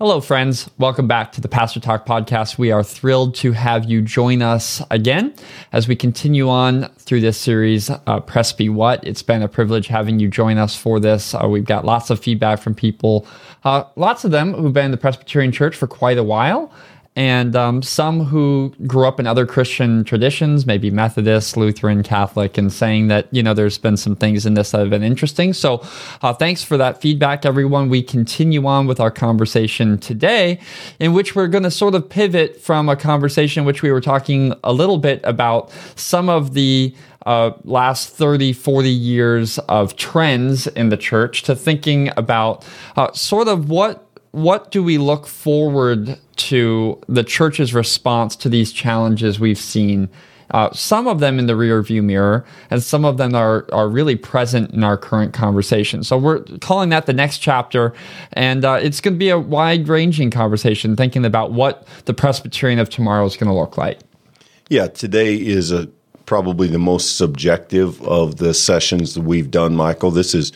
Hello, friends. Welcome back to the Pastor Talk podcast. We are thrilled to have you join us again as we continue on through this series, uh, Presby What. It's been a privilege having you join us for this. Uh, we've got lots of feedback from people, uh, lots of them who've been in the Presbyterian Church for quite a while and um, some who grew up in other Christian traditions, maybe Methodist, Lutheran, Catholic, and saying that, you know, there's been some things in this that have been interesting. So uh, thanks for that feedback, everyone. We continue on with our conversation today, in which we're going to sort of pivot from a conversation which we were talking a little bit about some of the uh, last 30, 40 years of trends in the church to thinking about uh, sort of what what do we look forward to the church's response to these challenges we've seen? Uh, some of them in the rear view mirror, and some of them are, are really present in our current conversation. So we're calling that the next chapter, and uh, it's going to be a wide ranging conversation, thinking about what the Presbyterian of tomorrow is going to look like. Yeah, today is a probably the most subjective of the sessions that we've done, Michael. This is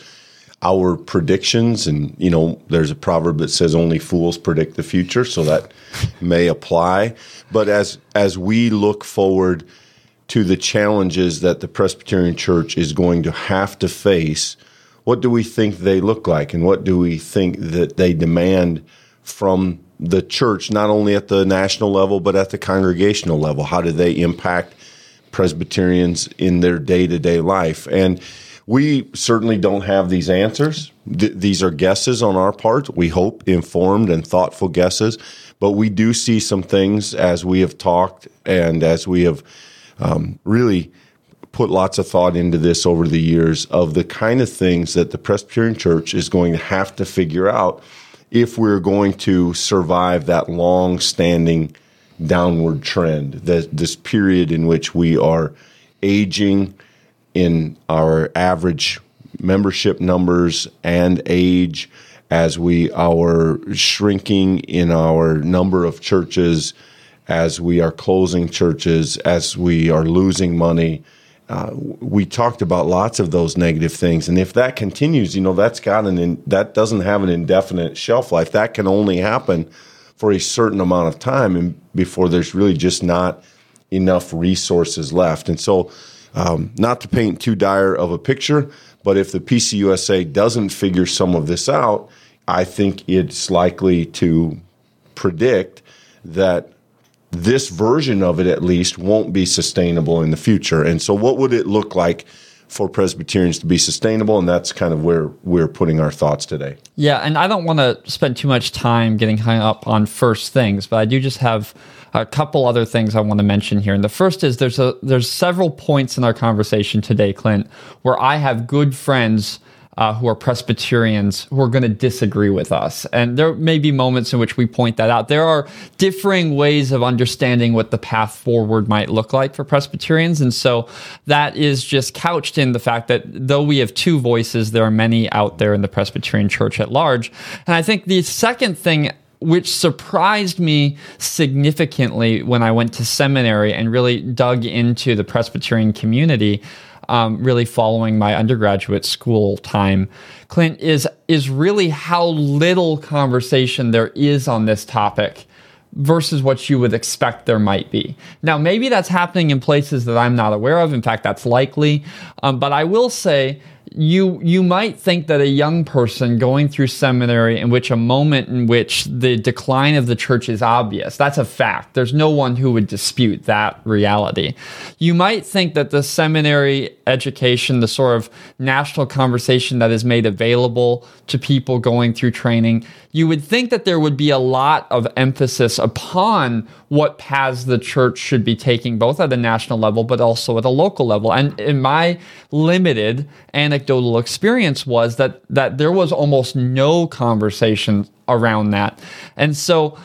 our predictions. And you know there's a proverb that says only fools predict the future so that may apply. But as as we look forward to the challenges that the Presbyterian Church is going to have to face what do we think they look like? And what do we think that they demand from the church not only at the national level but at the congregational level? How do they impact Presbyterians in their day-to-day life? And we certainly don't have these answers. Th- these are guesses on our part. We hope informed and thoughtful guesses, but we do see some things as we have talked and as we have um, really put lots of thought into this over the years of the kind of things that the Presbyterian Church is going to have to figure out if we're going to survive that long standing downward trend, that this period in which we are aging in our average membership numbers and age as we are shrinking in our number of churches as we are closing churches as we are losing money. Uh, we talked about lots of those negative things. And if that continues you know that's got an in, that doesn't have an indefinite shelf life. That can only happen for a certain amount of time and before there's really just not enough resources left. And so um, not to paint too dire of a picture, but if the PCUSA doesn't figure some of this out, I think it's likely to predict that this version of it at least won't be sustainable in the future. And so, what would it look like for Presbyterians to be sustainable? And that's kind of where we're putting our thoughts today. Yeah, and I don't want to spend too much time getting hung up on first things, but I do just have a couple other things I want to mention here. And the first is there's a there's several points in our conversation today, Clint, where I have good friends uh, who are Presbyterians who are going to disagree with us. And there may be moments in which we point that out. There are differing ways of understanding what the path forward might look like for Presbyterians. And so that is just couched in the fact that though we have two voices, there are many out there in the Presbyterian church at large. And I think the second thing which surprised me significantly when I went to seminary and really dug into the Presbyterian community. Um, really following my undergraduate school time, Clint is is really how little conversation there is on this topic versus what you would expect there might be. Now, maybe that's happening in places that I'm not aware of. In fact, that's likely. Um, but I will say you you might think that a young person going through seminary in which a moment in which the decline of the church is obvious that's a fact there's no one who would dispute that reality you might think that the seminary education the sort of national conversation that is made available to people going through training you would think that there would be a lot of emphasis upon what paths the church should be taking, both at the national level but also at a local level. And in my limited anecdotal experience was that that there was almost no conversation around that. And so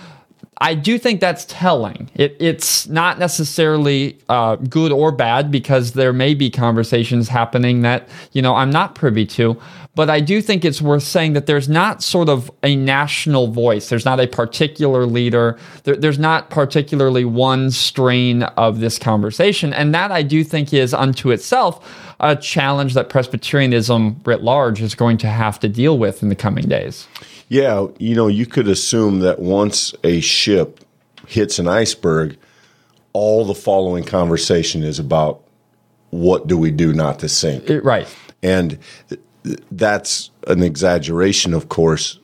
I do think that's telling. It, it's not necessarily uh, good or bad because there may be conversations happening that you know I'm not privy to, but I do think it's worth saying that there's not sort of a national voice. There's not a particular leader. There, there's not particularly one strain of this conversation. And that I do think is unto itself a challenge that Presbyterianism writ large is going to have to deal with in the coming days. Yeah, you know, you could assume that once a ship hits an iceberg, all the following conversation is about what do we do not to sink. It- right. And th- that's an exaggeration, of course,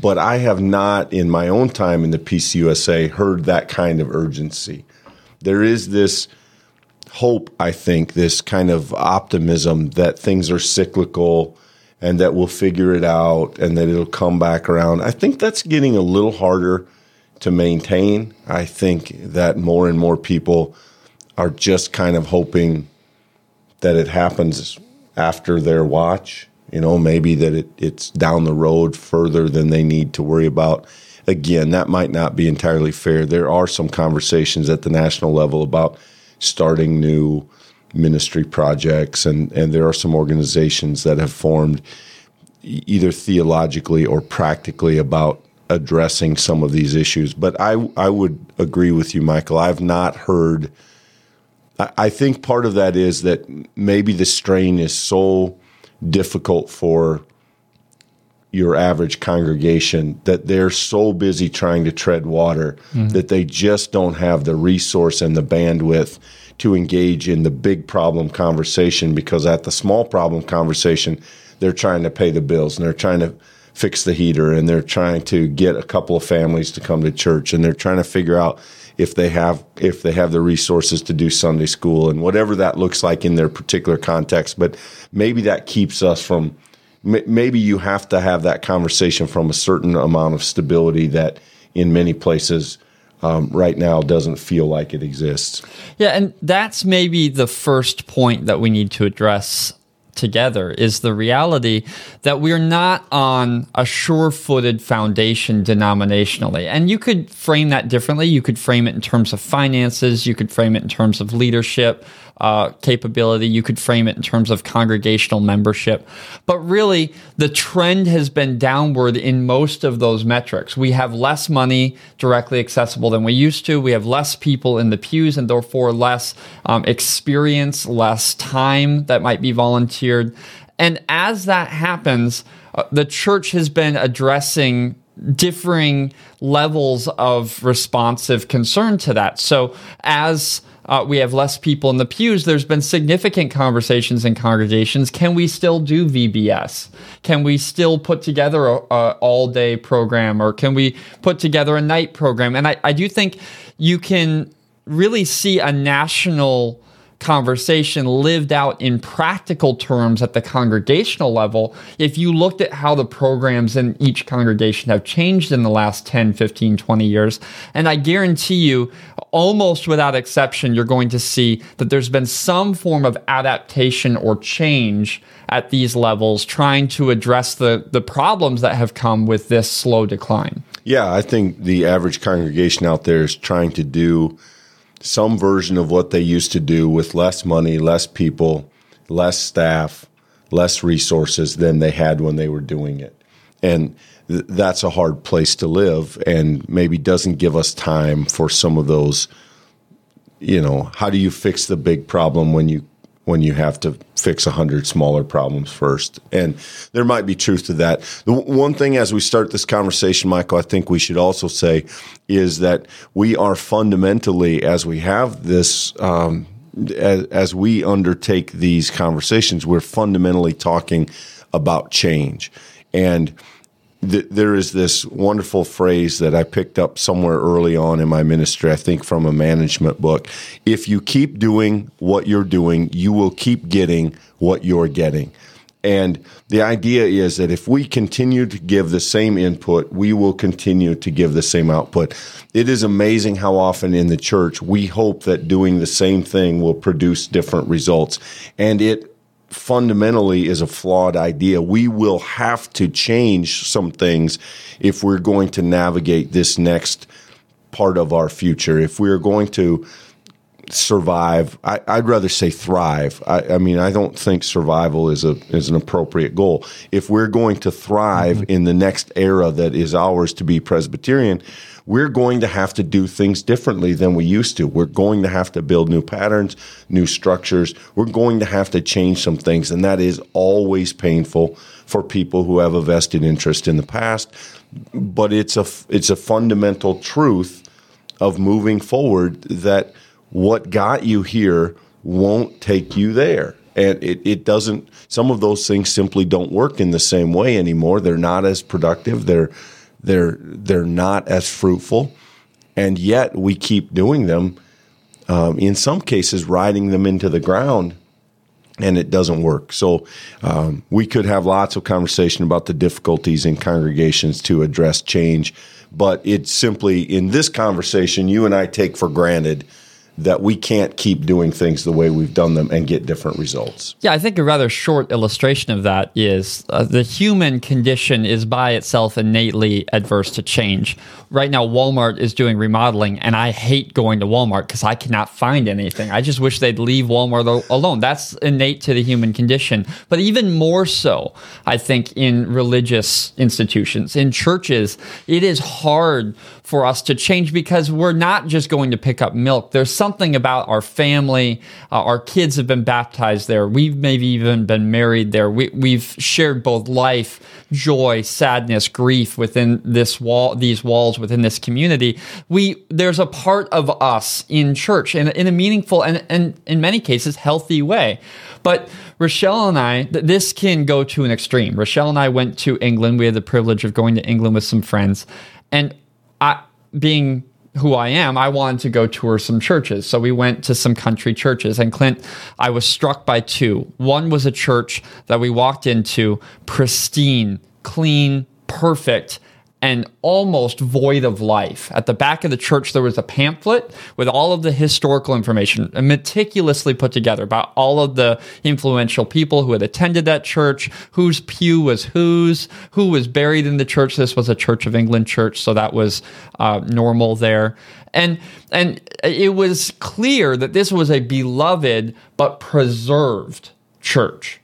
but I have not, in my own time in the PCUSA, heard that kind of urgency. There is this hope, I think, this kind of optimism that things are cyclical and that we'll figure it out and that it'll come back around. I think that's getting a little harder to maintain. I think that more and more people are just kind of hoping that it happens after their watch. You know, maybe that it, it's down the road further than they need to worry about. Again, that might not be entirely fair. There are some conversations at the national level about starting new ministry projects, and, and there are some organizations that have formed either theologically or practically about addressing some of these issues. But I, I would agree with you, Michael. I've not heard. I I think part of that is that maybe the strain is so difficult for your average congregation that they're so busy trying to tread water mm-hmm. that they just don't have the resource and the bandwidth to engage in the big problem conversation because at the small problem conversation they're trying to pay the bills and they're trying to fix the heater and they're trying to get a couple of families to come to church and they're trying to figure out if they have if they have the resources to do Sunday school and whatever that looks like in their particular context. But maybe that keeps us from maybe you have to have that conversation from a certain amount of stability that in many places um, right now doesn't feel like it exists Yeah, and that's maybe the first point that we need to address together is the reality that we're not on a sure-footed foundation denominationally. And you could frame that differently. You could frame it in terms of finances, you could frame it in terms of leadership, uh, capability. You could frame it in terms of congregational membership. But really, the trend has been downward in most of those metrics. We have less money directly accessible than we used to. We have less people in the pews and therefore less um, experience, less time that might be volunteered. And as that happens, uh, the church has been addressing differing levels of responsive concern to that. So as uh, we have less people in the pews. There's been significant conversations in congregations. Can we still do VBS? Can we still put together a, all day program, or can we put together a night program? And I, I do think you can really see a national conversation lived out in practical terms at the congregational level if you looked at how the programs in each congregation have changed in the last 10 15 20 years and i guarantee you almost without exception you're going to see that there's been some form of adaptation or change at these levels trying to address the the problems that have come with this slow decline. Yeah, I think the average congregation out there is trying to do some version of what they used to do with less money, less people, less staff, less resources than they had when they were doing it. And th- that's a hard place to live and maybe doesn't give us time for some of those you know, how do you fix the big problem when you when you have to fix a hundred smaller problems first? And there might be truth to that. The one thing as we start this conversation, Michael, I think we should also say is that we are fundamentally, as we have this, um, as, as we undertake these conversations, we're fundamentally talking about change. And th- there is this wonderful phrase that I picked up somewhere early on in my ministry, I think from a management book. If you keep doing what you're doing, you will keep getting what you're getting. And the idea is that if we continue to give the same input, we will continue to give the same output. It is amazing how often in the church we hope that doing the same thing will produce different results. And it fundamentally is a flawed idea. We will have to change some things if we're going to navigate this next part of our future. If we're going to survive. I, would rather say thrive. I, I, mean, I don't think survival is a is an appropriate goal. If we're going to thrive mm-hmm. in the next era that is ours to be Presbyterian, we're going to have to do things differently than we used to. We're going to have to build new patterns, new structures. We're going to have to change some things, and that is always painful for people who have a vested interest in the past. But it's a it's a fundamental truth of moving forward that what got you here won't take you there. And it, it doesn't, some of those things simply don't work in the same way anymore. They're not as productive. They're, they're, they're not as fruitful. And yet we keep doing them. Um, in some cases, riding them into the ground and it doesn't work. So um, we could have lots of conversation about the difficulties in congregations to address change, but it's simply in this conversation you and I take for granted that we can't keep doing things the way we've done them and get different results. Yeah, I think a rather short illustration of that is uh, the human condition is by itself innately adverse to change. Right now, Walmart is doing remodeling, and I hate going to Walmart because I cannot find anything. I just wish they'd leave Walmart alone. That's innate to the human condition. But even more so, I think, in religious institutions, in churches, it is hard for us to change because we're not just going to pick up milk. There's something about our family. Uh, our kids have been baptized there. We've maybe even been married there. We, we've shared both life, joy, sadness, grief within this wall, these walls within this community. We there's a part of us in church in, in a meaningful and, and in many cases healthy way. But Rochelle and I, this can go to an extreme. Rochelle and I went to England. We had the privilege of going to England with some friends, and I being who I am, I wanted to go tour some churches. So we went to some country churches. And Clint, I was struck by two. One was a church that we walked into, pristine, clean, perfect and almost void of life. At the back of the church, there was a pamphlet with all of the historical information meticulously put together about all of the influential people who had attended that church, whose pew was whose, who was buried in the church. This was a Church of England church, so that was uh, normal there. And, and it was clear that this was a beloved but preserved church.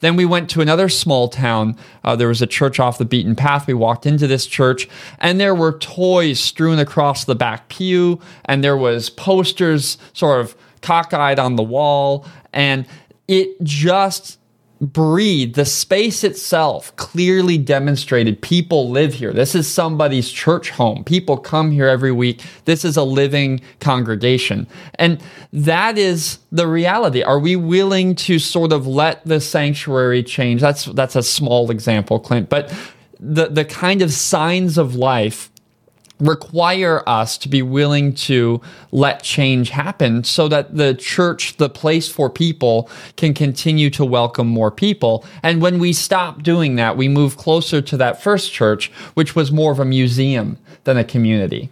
Then we went to another small town. Uh, there was a church off the beaten path. We walked into this church, and there were toys strewn across the back pew, and there was posters sort of cockeyed on the wall, and it just breathe, the space itself clearly demonstrated people live here. This is somebody's church home. People come here every week. This is a living congregation. And that is the reality. Are we willing to sort of let the sanctuary change? That's that's a small example, Clint, but the the kind of signs of life require us to be willing to let change happen so that the church, the place for people, can continue to welcome more people. And when we stop doing that, we move closer to that first church, which was more of a museum than a community.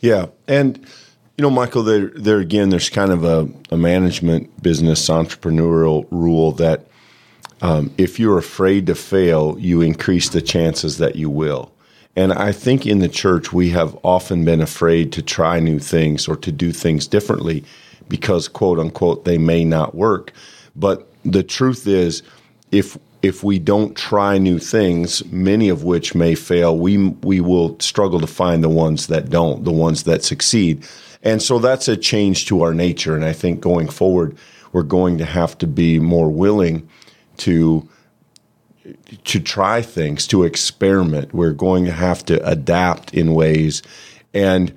Yeah. And, you know, Michael, there, there again, there's kind of a, a management business entrepreneurial rule that um, if you're afraid to fail, you increase the chances that you will. And I think in the church, we have often been afraid to try new things or to do things differently because, quote unquote, they may not work. But the truth is, if if we don't try new things, many of which may fail, we we will struggle to find the ones that don't, the ones that succeed. And so that's a change to our nature. And I think going forward, we're going to have to be more willing to to try things, to experiment. We're going to have to adapt in ways. And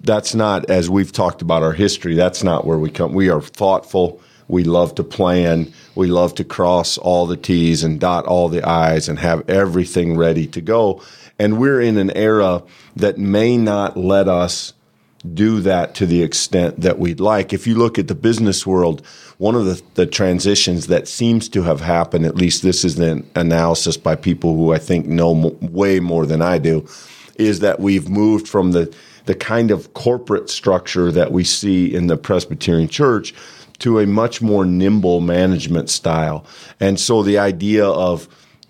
that's not, as we've talked about our history, that's not where we come. We are thoughtful. We love to plan. We love to cross all the T's and dot all the I's and have everything ready to go. And we're in an era that may not let us do that to the extent that we'd like. If you look at the business world, one of the, the transitions that seems to have happened, at least this is an analysis by people who I think know way more than I do, is that we've moved from the, the kind of corporate structure that we see in the Presbyterian Church to a much more nimble management style. And so the idea of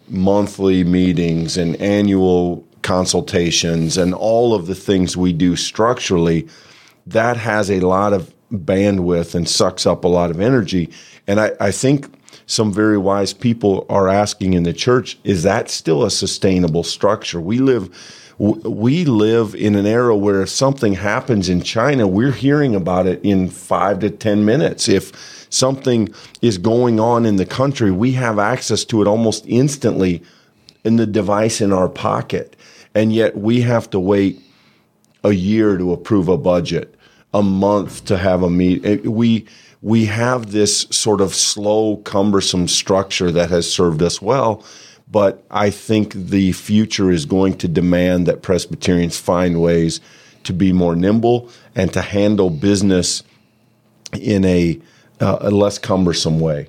monthly meetings and annual consultations and all of the things we do structurally, that has a lot of bandwidth and sucks up a lot of energy. And I, I think some very wise people are asking in the church, is that still a sustainable structure? We live we live in an era where if something happens in China, we're hearing about it in five to 10 minutes. If something is going on in the country, we have access to it almost instantly in the device in our pocket. And yet we have to wait a year to approve a budget, a month to have a meet. We, we have this sort of slow, cumbersome structure that has served us well but I think the future is going to demand that Presbyterians find ways to be more nimble and to handle business in a, uh, a less cumbersome way.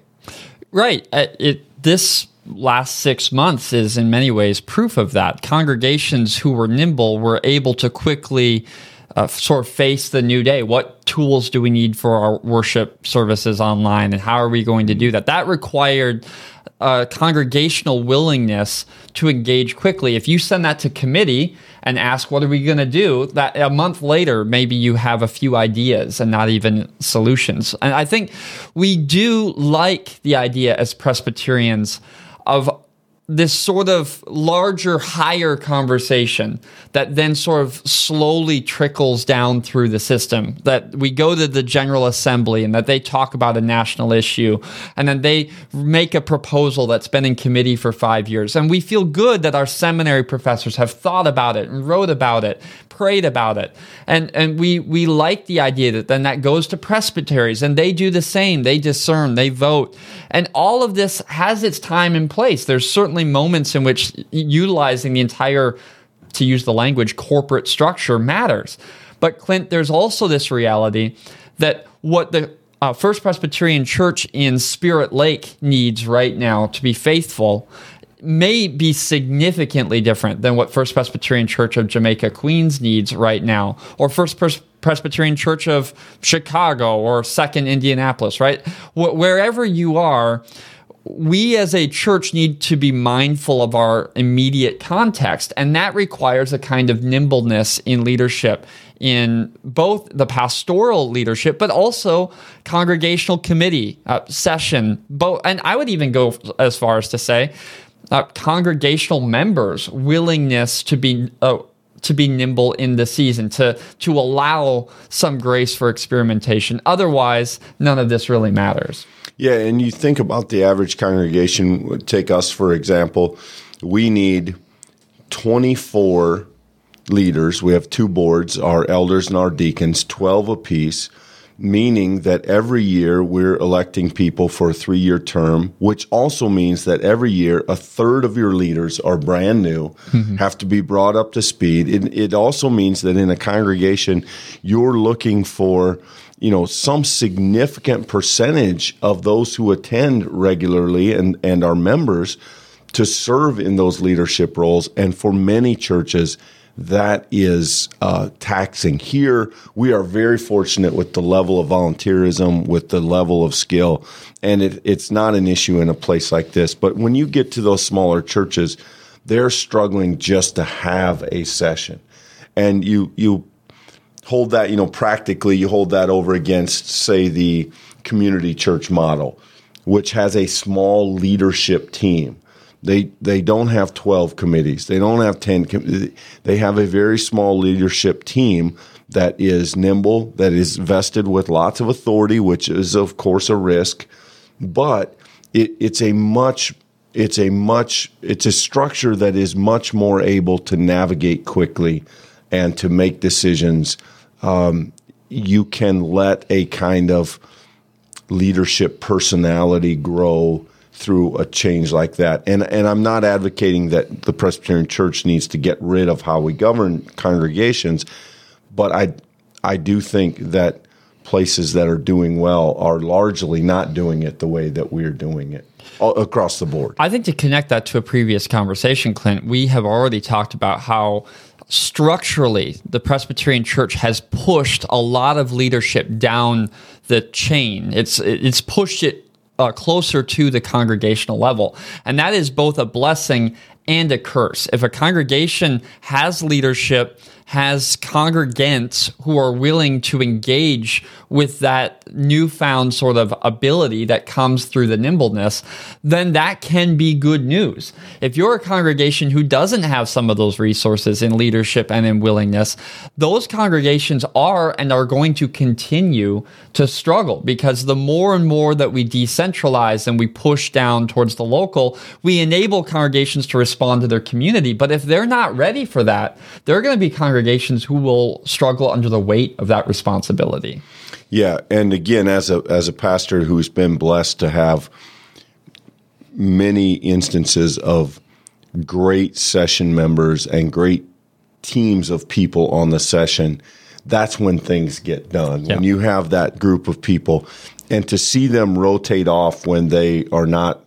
Right. Uh, it, this last six months is in many ways proof of that. Congregations who were nimble were able to quickly uh, sort of face the new day. What tools do we need for our worship services online, and how are we going to do that? That required a congregational willingness to engage quickly. If you send that to committee and ask, what are we going to do? That a month later, maybe you have a few ideas and not even solutions. And I think we do like the idea as Presbyterians of this sort of larger, higher conversation that then sort of slowly trickles down through the system. That we go to the General Assembly and that they talk about a national issue and then they make a proposal that's been in committee for five years. And we feel good that our seminary professors have thought about it and wrote about it, prayed about it. And, and we, we like the idea that then that goes to presbyteries and they do the same. They discern, they vote. And all of this has its time and place. There's certainly moments in which utilizing the entire, to use the language, corporate structure matters. But Clint, there's also this reality that what the uh, First Presbyterian Church in Spirit Lake needs right now to be faithful may be significantly different than what First Presbyterian Church of Jamaica Queens needs right now, or First Pres- Presbyterian Church of Chicago, or Second Indianapolis, right? Wh- wherever you are, we as a church need to be mindful of our immediate context, and that requires a kind of nimbleness in leadership in both the pastoral leadership, but also congregational committee uh, session. Both, and I would even go as far as to say uh, congregational members' willingness to be uh, to be nimble in the season, to to allow some grace for experimentation. Otherwise, none of this really matters. Yeah, and you think about the average congregation. Take us for example. We need twenty four leaders. We have two boards, our elders and our deacons, twelve apiece meaning that every year we're electing people for a three year term, which also means that every year a third of your leaders are brand new, mm-hmm. have to be brought up to speed. It, it also means that in a congregation, you're looking for you know some significant percentage of those who attend regularly and, and are members to serve in those leadership roles and for many churches that is uh, taxing. Here, we are very fortunate with the level of volunteerism, with the level of skill, and it, it's not an issue in a place like this. But when you get to those smaller churches, they're struggling just to have a session, and you you hold that you know practically you hold that over against say the community church model, which has a small leadership team they they don't have 12 committees. They don't have 10 com- they have a very small leadership team that is nimble, that is vested with lots of authority, which is of course a risk, but it, it's a much it's a much it's a structure that is much more able to navigate quickly and to make decisions. Um, you can let a kind of leadership personality grow through a change like that. And and I'm not advocating that the Presbyterian Church needs to get rid of how we govern congregations, but I I do think that places that are doing well are largely not doing it the way that we're doing it across the board. I think to connect that to a previous conversation, Clint, we have already talked about how structurally the Presbyterian Church has pushed a lot of leadership down the chain. It's it's pushed it uh, closer to the congregational level. And that is both a blessing and a curse. If a congregation has leadership, has congregants who are willing to engage with that newfound sort of ability that comes through the nimbleness, then that can be good news. If you're a congregation who doesn't have some of those resources in leadership and in willingness, those congregations are and are going to continue to struggle because the more and more that we decentralize and we push down towards the local, we enable congregations to respond to their community. But if they're not ready for that, there are going to be congregations who will struggle under the weight of that responsibility. Yeah, and again, as a as a pastor who's been blessed to have many instances of great session members and great teams of people on the session, that's when things get done. Yeah. When you have that group of people, and to see them rotate off when they are not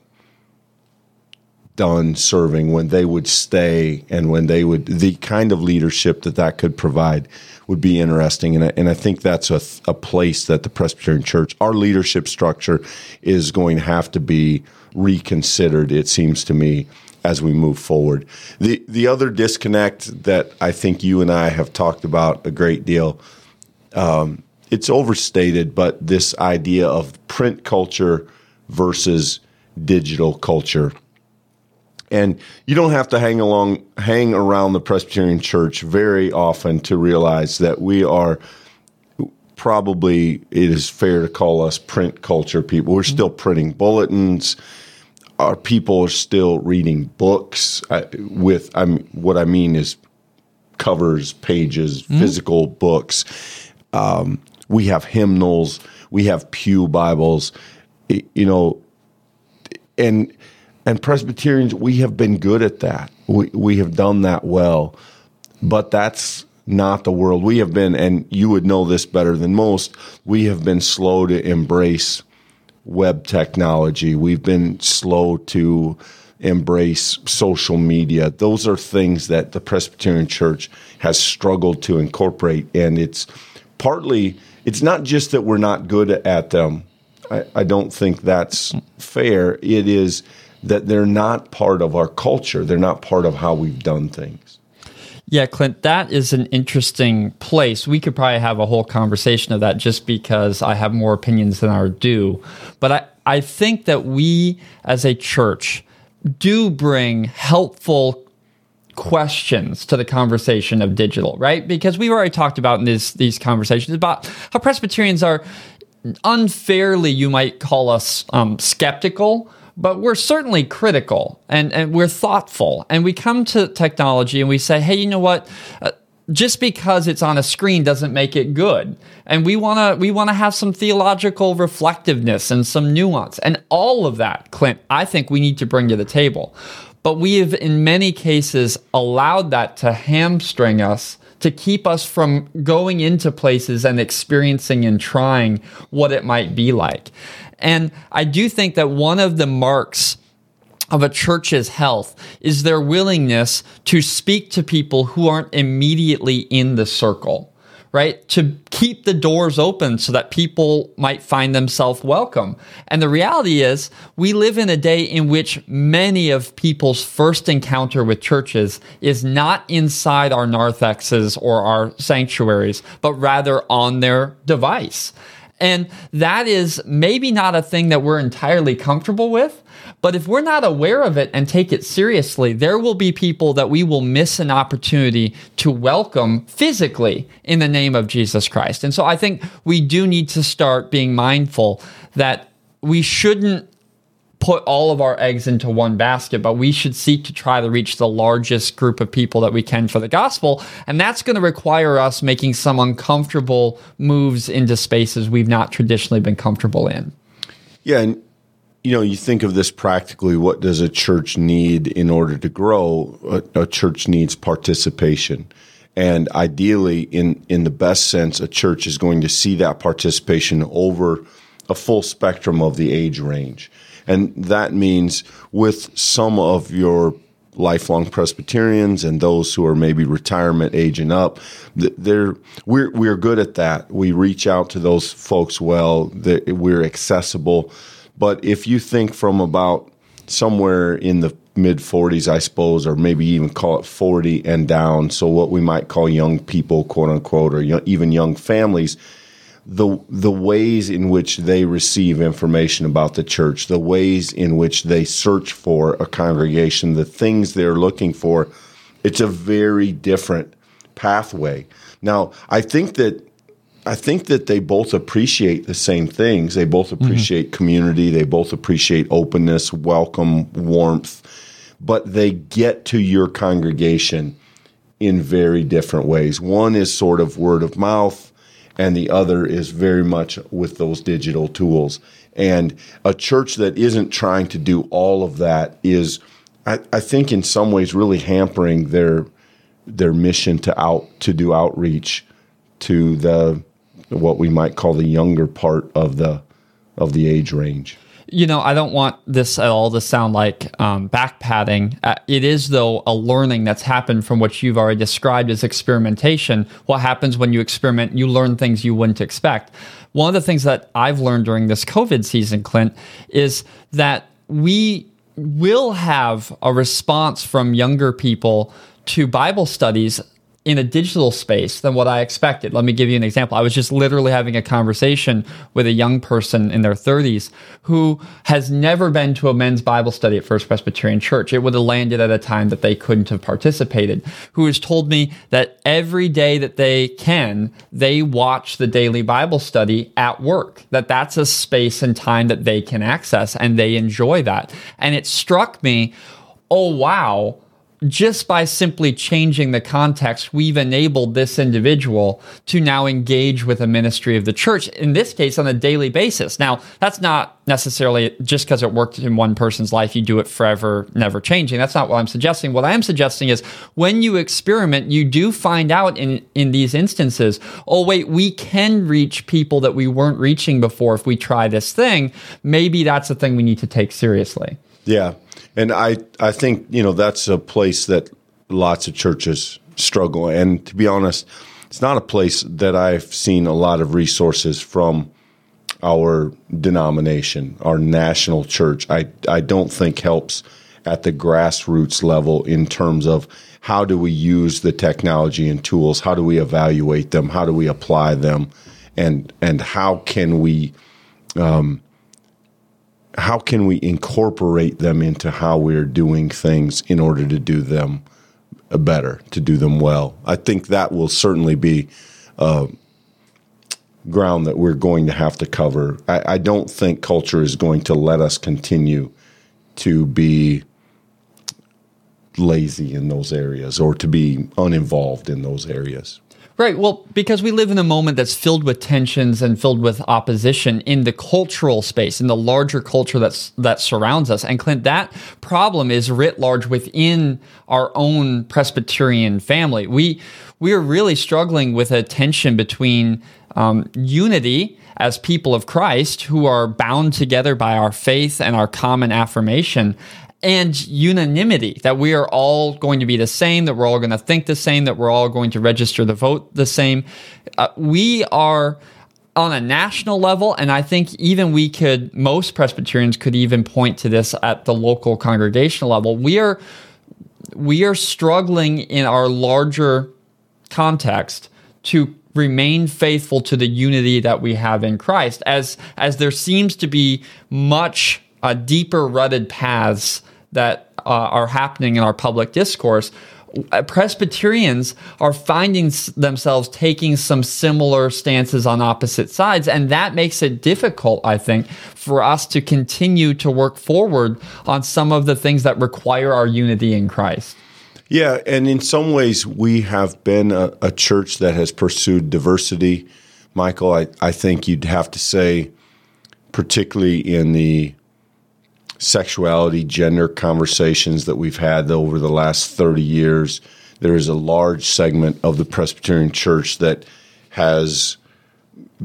done serving, when they would stay, and when they would the kind of leadership that that could provide would be interesting. And I, and I think that's a, a place that the Presbyterian Church, our leadership structure, is going to have to be reconsidered. It seems to me as we move forward. The the other disconnect that I think you and I have talked about a great deal. Um, it's overstated, but this idea of print culture versus digital culture. And you don't have to hang along, hang around the Presbyterian Church very often to realize that we are probably it is fair to call us print culture people. We're still printing bulletins. Our people are still reading books. with I'm what I mean is covers, pages, mm-hmm. physical books. Um, we have hymnals. We have pew Bibles. You know, and and Presbyterians, we have been good at that. We, we have done that well. But that's not the world. We have been, and you would know this better than most, we have been slow to embrace web technology. We've been slow to embrace social media. Those are things that the Presbyterian Church has struggled to incorporate. And it's partly, it's not just that we're not good at them. I, I don't think that's fair. It is that they're not part of our culture. They're not part of how we've done things. Yeah, Clint, that is an interesting place. We could probably have a whole conversation of that just because I have more opinions than I do. But I, I think that we as a church do bring helpful questions to the conversation of digital, right? Because we've already talked about in these these conversations about how Presbyterians are unfairly, you might call us um, skeptical but we're certainly critical and, and we're thoughtful. And we come to technology and we say, hey, you know what? Uh, just because it's on a screen doesn't make it good. And we want to we want to have some theological reflectiveness and some nuance. And all of that, Clint, I think we need to bring to the table. But we have in many cases allowed that to hamstring us to keep us from going into places and experiencing and trying what it might be like. And I do think that one of the marks of a church's health is their willingness to speak to people who aren't immediately in the circle right? To keep the doors open so that people might find themselves welcome. And the reality is, we live in a day in which many of people's first encounter with churches is not inside our narthexes or our sanctuaries, but rather on their device. And that is maybe not a thing that we're entirely comfortable with. But if we're not aware of it and take it seriously, there will be people that we will miss an opportunity to welcome physically in the name of Jesus Christ. And so I think we do need to start being mindful that we shouldn't put all of our eggs into one basket, but we should seek to try to reach the largest group of people that we can for the gospel. And that's going to require us making some uncomfortable moves into spaces we've not traditionally been comfortable in. Yeah. And, you know, you think of this practically what does a church need in order to grow? A, a church needs participation. And ideally, in, in the best sense, a church is going to see that participation over a full spectrum of the age range. And that means with some of your lifelong Presbyterians and those who are maybe retirement age and up, they're, we're, we're good at that. We reach out to those folks well, we're accessible. But if you think from about somewhere in the mid 40s, I suppose, or maybe even call it 40 and down. So, what we might call young people, quote unquote, or young, even young families, the, the ways in which they receive information about the church, the ways in which they search for a congregation, the things they're looking for, it's a very different pathway. Now, I think that I think that they both appreciate the same things. They both mm-hmm. appreciate mm-hmm. community. They both appreciate openness, welcome, warmth, but they get to your congregation in very different ways. One is sort of word of mouth, and the other is very much with those digital tools. And a church that isn't trying to do all of that is, I, I think, in some ways, really hampering their their mission to out to do outreach to the what we might call the younger part of the of the age range. You know, I don't want this at all to sound like um, back padding. Uh, it is, though, a learning that's happened from what you've already described as experimentation. What happens when you experiment, you learn things you wouldn't expect. One of the things that I've learned during this COVID season, Clint, is that we will have a response from younger people to Bible studies in a digital space than what I expected. Let me give you an example. I was just literally having a conversation with a young person in their 30s who has never been to a men's Bible study at First Presbyterian Church. It would have landed at a time that they couldn't have participated. Who has told me that every day that they can, they watch the daily Bible study at work. That that's a space and time that they can access and they enjoy that. And it struck me, oh wow, just by simply changing the context, we've enabled this individual to now engage with a ministry of the church, in this case, on a daily basis. Now, that's not necessarily just because it worked in one person's life, you do it forever, never changing. That's not what I'm suggesting. What I am suggesting is when you experiment, you do find out in, in these instances, oh, wait, we can reach people that we weren't reaching before if we try this thing. Maybe that's a thing we need to take seriously. Yeah. And I, I think, you know, that's a place that lots of churches struggle. And to be honest, it's not a place that I've seen a lot of resources from our denomination, our national church. I, I don't think helps at the grassroots level in terms of how do we use the technology and tools? How do we evaluate them? How do we apply them? And, and how can we, um, how can we incorporate them into how we're doing things in order to do them better, to do them well? I think that will certainly be uh, ground that we're going to have to cover. I, I don't think culture is going to let us continue to be lazy in those areas or to be uninvolved in those areas. Right. Well, because we live in a moment that's filled with tensions and filled with opposition in the cultural space, in the larger culture that's that surrounds us. And Clint, that problem is writ large within our own Presbyterian family. We we are really struggling with a tension between um, unity as people of Christ who are bound together by our faith and our common affirmation and unanimity that we are all going to be the same, that we're all going to think the same, that we're all going to register the vote the same. Uh, we are on a national level, and I think even we could, most Presbyterians could even point to this at the local congregational level. We are we are struggling in our larger context to remain faithful to the unity that we have in Christ, as as there seems to be much uh, deeper rutted paths that uh, are happening in our public discourse, uh, Presbyterians are finding themselves taking some similar stances on opposite sides, and that makes it difficult, I think, for us to continue to work forward on some of the things that require our unity in Christ. Yeah, and in some ways, we have been a, a church that has pursued diversity. Michael, I, I think you'd have to say, particularly in the sexuality, gender conversations that we've had over the last 30 years. There is a large segment of the Presbyterian Church that has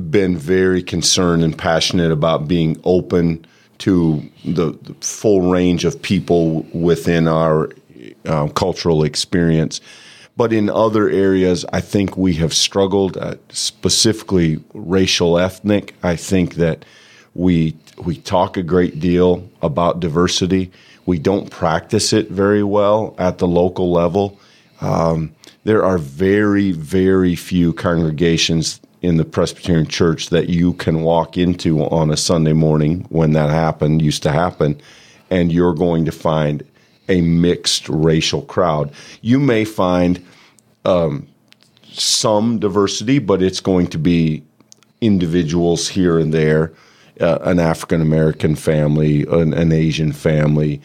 been very concerned and passionate about being open to the, the full range of people within our um, cultural experience. But in other areas, I think we have struggled, uh, specifically racial ethnic. I think that we we talk a great deal about diversity. We don't practice it very well at the local level. Um, there are very, very few congregations in the Presbyterian Church that you can walk into on a Sunday morning when that happened, used to happen, and you're going to find a mixed racial crowd. You may find um, some diversity, but it's going to be individuals here and there, uh, an African American family, an, an, Asian family.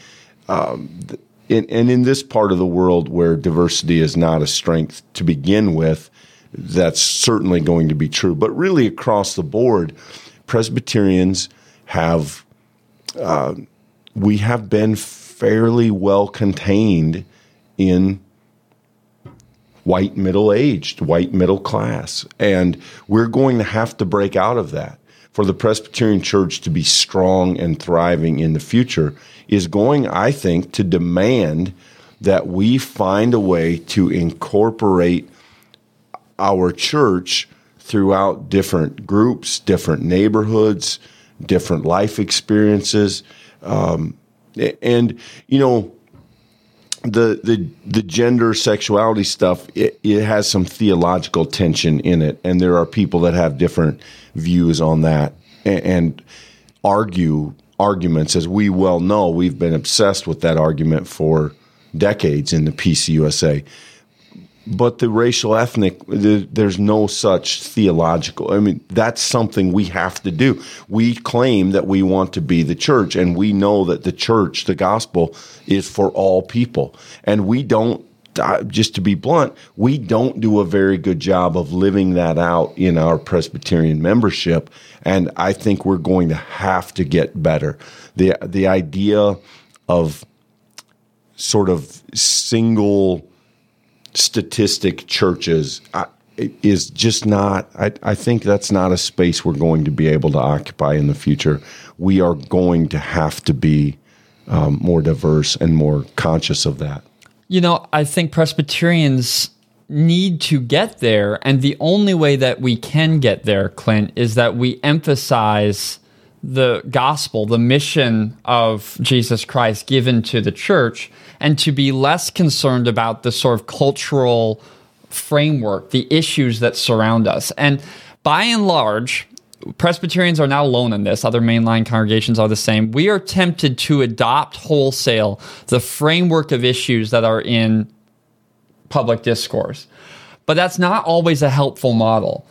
Um, in, and in this part of the world where diversity is not a strength to begin with, that's certainly going to be true. But really, across the board, Presbyterians have, uh, we have been fairly well contained in white middle aged, white middle class. And we're going to have to break out of that. For the Presbyterian Church to be strong and thriving in the future is going, I think, to demand that we find a way to incorporate our church throughout different groups, different neighborhoods, different life experiences. Um, and, you know, the the the gender sexuality stuff it, it has some theological tension in it. And there are people that have different views on that and, and argue arguments. As we well know we've been obsessed with that argument for decades in the PCUSA but the racial ethnic there's no such theological i mean that's something we have to do. We claim that we want to be the church and we know that the church the gospel is for all people. And we don't uh, just to be blunt we don't do a very good job of living that out in our presbyterian membership. And i think we're going to have to get better. The the idea of sort of single statistic churches I, is just not. I, I think that's not a space we're going to be able to occupy in the future. We are going to have to be um, more diverse and more conscious of that. You know, I think Presbyterians need to get there. And the only way that we can get there, Clint, is that we emphasize the gospel, the mission of Jesus Christ given to the church, and to be less concerned about the sort of cultural framework, the issues that surround us. And by and large, Presbyterians are not alone in this. Other mainline congregations are the same. We are tempted to adopt wholesale the framework of issues that are in public discourse. But that's not always a helpful model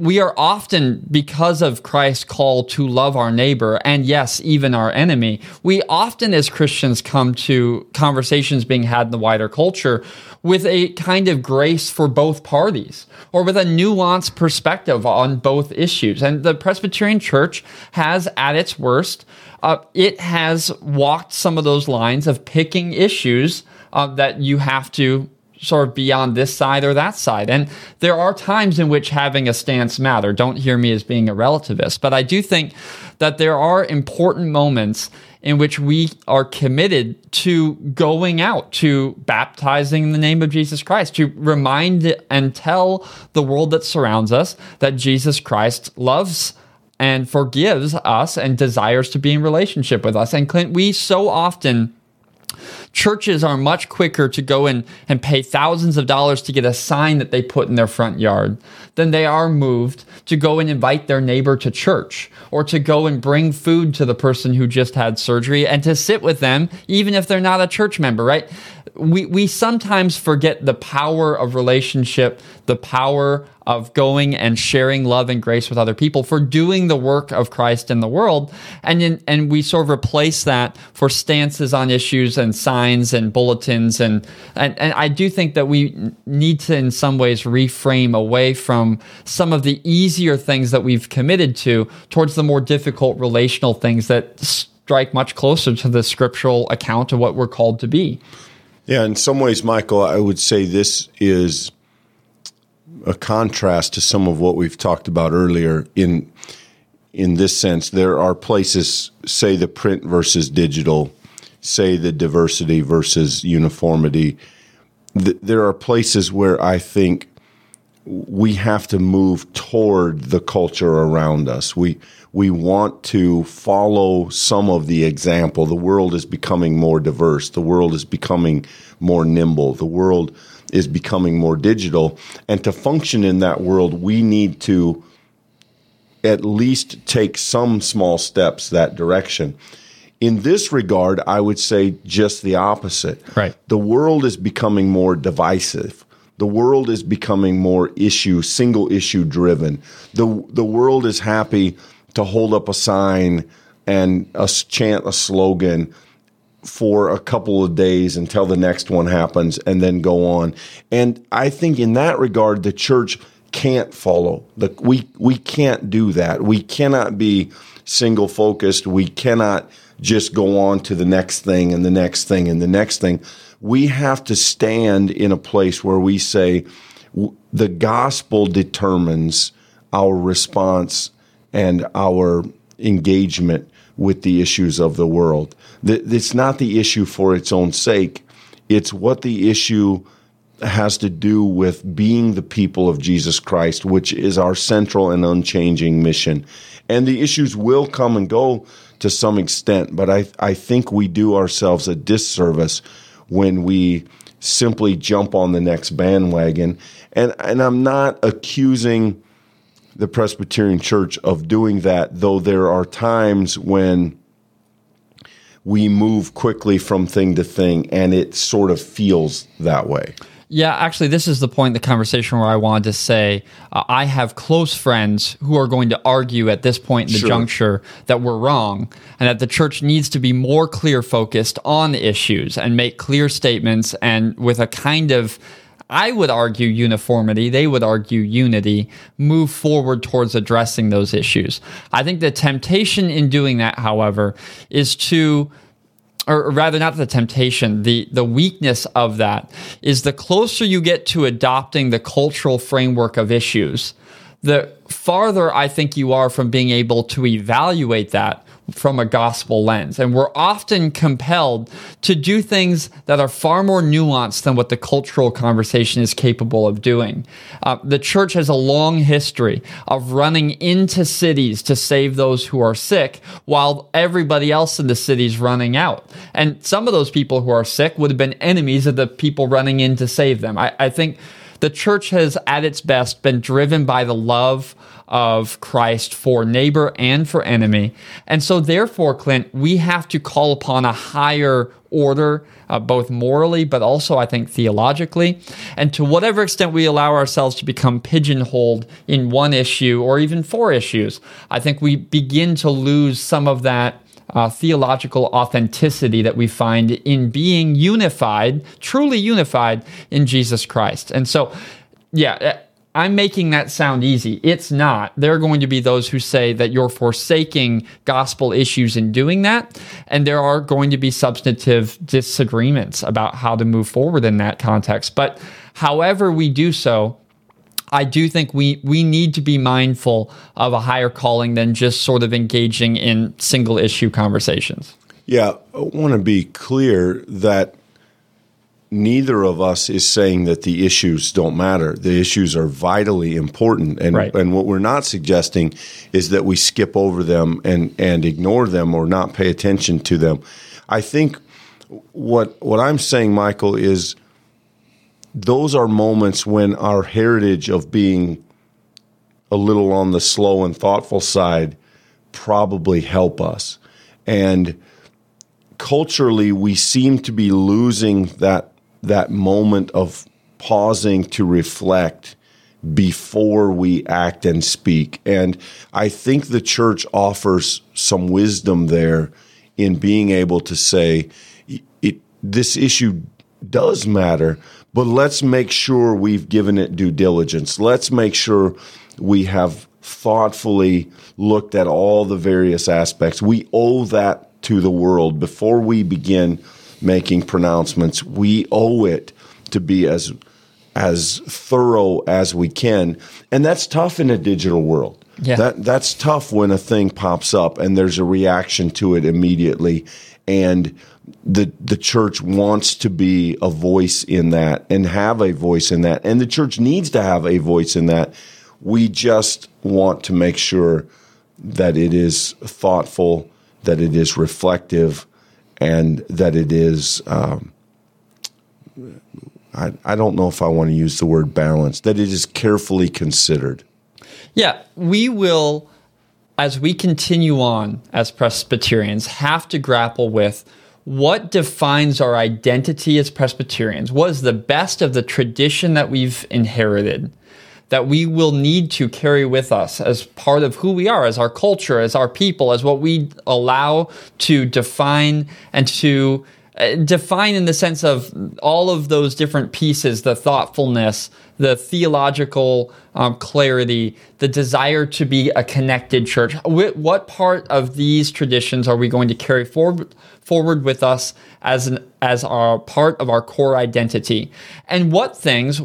we are often, because of Christ's call to love our neighbor and yes, even our enemy, we often as Christians come to conversations being had in the wider culture with a kind of grace for both parties or with a nuanced perspective on both issues. And the Presbyterian Church has, at its worst, uh, it has walked some of those lines of picking issues uh, that you have to sort of be on this side or that side. And there are times in which having a stance matter. Don't hear me as being a relativist, but I do think that there are important moments in which we are committed to going out, to baptizing in the name of Jesus Christ, to remind and tell the world that surrounds us that Jesus Christ loves and forgives us and desires to be in relationship with us. And Clint, we so often Churches are much quicker to go in and pay thousands of dollars to get a sign that they put in their front yard than they are moved to go and invite their neighbor to church or to go and bring food to the person who just had surgery and to sit with them, even if they're not a church member, right? We, we sometimes forget the power of relationship, the power of going and sharing love and grace with other people, for doing the work of Christ in the world. And, in, and we sort of replace that for stances on issues and signs and bulletins. And, and, and I do think that we need to, in some ways, reframe away from some of the easier things that we've committed to towards the more difficult relational things that strike much closer to the scriptural account of what we're called to be. Yeah, in some ways, Michael, I would say this is a contrast to some of what we've talked about earlier in in this sense there are places say the print versus digital say the diversity versus uniformity th- there are places where i think we have to move toward the culture around us. We we want to follow some of the example. The world is becoming more diverse. The world is becoming more nimble. The world is becoming more digital. And to function in that world, we need to at least take some small steps that direction. In this regard, I would say just the opposite. Right. The world is becoming more divisive. The world is becoming more issue, single issue driven. The the world is happy to hold up a sign and a, chant a slogan for a couple of days until the next one happens and then go on. And I think in that regard, the church can't follow. The, we, we can't do that. We cannot be single focused. We cannot just go on to the next thing and the next thing and the next thing. We have to stand in a place where we say the gospel determines our response and our engagement with the issues of the world. It's not the issue for its own sake. It's what the issue has to do with being the people of Jesus Christ, which is our central and unchanging mission. And the issues will come and go to some extent, but I, I think we do ourselves a disservice when we simply jump on the next bandwagon. And, and I'm not accusing the Presbyterian Church of doing that, though there are times when we move quickly from thing to thing and it sort of feels that way. Yeah, actually, this is the point in the conversation where I wanted to say uh, I have close friends who are going to argue at this point in the sure. juncture that we're wrong and that the church needs to be more clear focused on issues and make clear statements and with a kind of I would argue uniformity, they would argue unity, move forward towards addressing those issues. I think the temptation in doing that, however, is to or rather not the temptation the the weakness of that is the closer you get to adopting the cultural framework of issues the farther i think you are from being able to evaluate that from a gospel lens. And we're often compelled to do things that are far more nuanced than what the cultural conversation is capable of doing. Uh, the church has a long history of running into cities to save those who are sick while everybody else in the city is running out. And some of those people who are sick would have been enemies of the people running in to save them. I, I think the church has, at its best, been driven by the love of Christ for neighbor and for enemy. And so, therefore, Clint, we have to call upon a higher order, uh, both morally, but also, I think, theologically. And to whatever extent we allow ourselves to become pigeonholed in one issue or even four issues, I think we begin to lose some of that. Uh, theological authenticity that we find in being unified, truly unified in Jesus Christ. And so, yeah, I'm making that sound easy. It's not. There are going to be those who say that you're forsaking gospel issues in doing that. And there are going to be substantive disagreements about how to move forward in that context. But however we do so, I do think we, we need to be mindful of a higher calling than just sort of engaging in single issue conversations. Yeah, I want to be clear that neither of us is saying that the issues don't matter. The issues are vitally important, and right. and what we're not suggesting is that we skip over them and and ignore them or not pay attention to them. I think what what I'm saying, Michael, is those are moments when our heritage of being a little on the slow and thoughtful side probably help us and culturally we seem to be losing that that moment of pausing to reflect before we act and speak. And I think the church offers some wisdom there in being able to say, it, this issue does matter, but let's make sure we've given it due diligence. Let's make sure we have thoughtfully looked at all the various aspects. We owe that to the world before we begin making pronouncements. We owe it to be as as thorough as we can, and that's tough in a digital world. Yeah. That that's tough when a thing pops up and there's a reaction to it immediately, and the the church wants to be a voice in that and have a voice in that, and the church needs to have a voice in that. We just want to make sure that it is thoughtful, that it is reflective, and that it is. Um, I, I don't know if I want to use the word balance, that it is carefully considered. Yeah, we will, as we continue on as Presbyterians, have to grapple with what defines our identity as Presbyterians. What is the best of the tradition that we've inherited? That we will need to carry with us as part of who we are, as our culture, as our people, as what we allow to define and to uh, define in the sense of all of those different pieces the thoughtfulness, the theological um, clarity, the desire to be a connected church. What part of these traditions are we going to carry forward, forward with us as, an, as our part of our core identity? And what things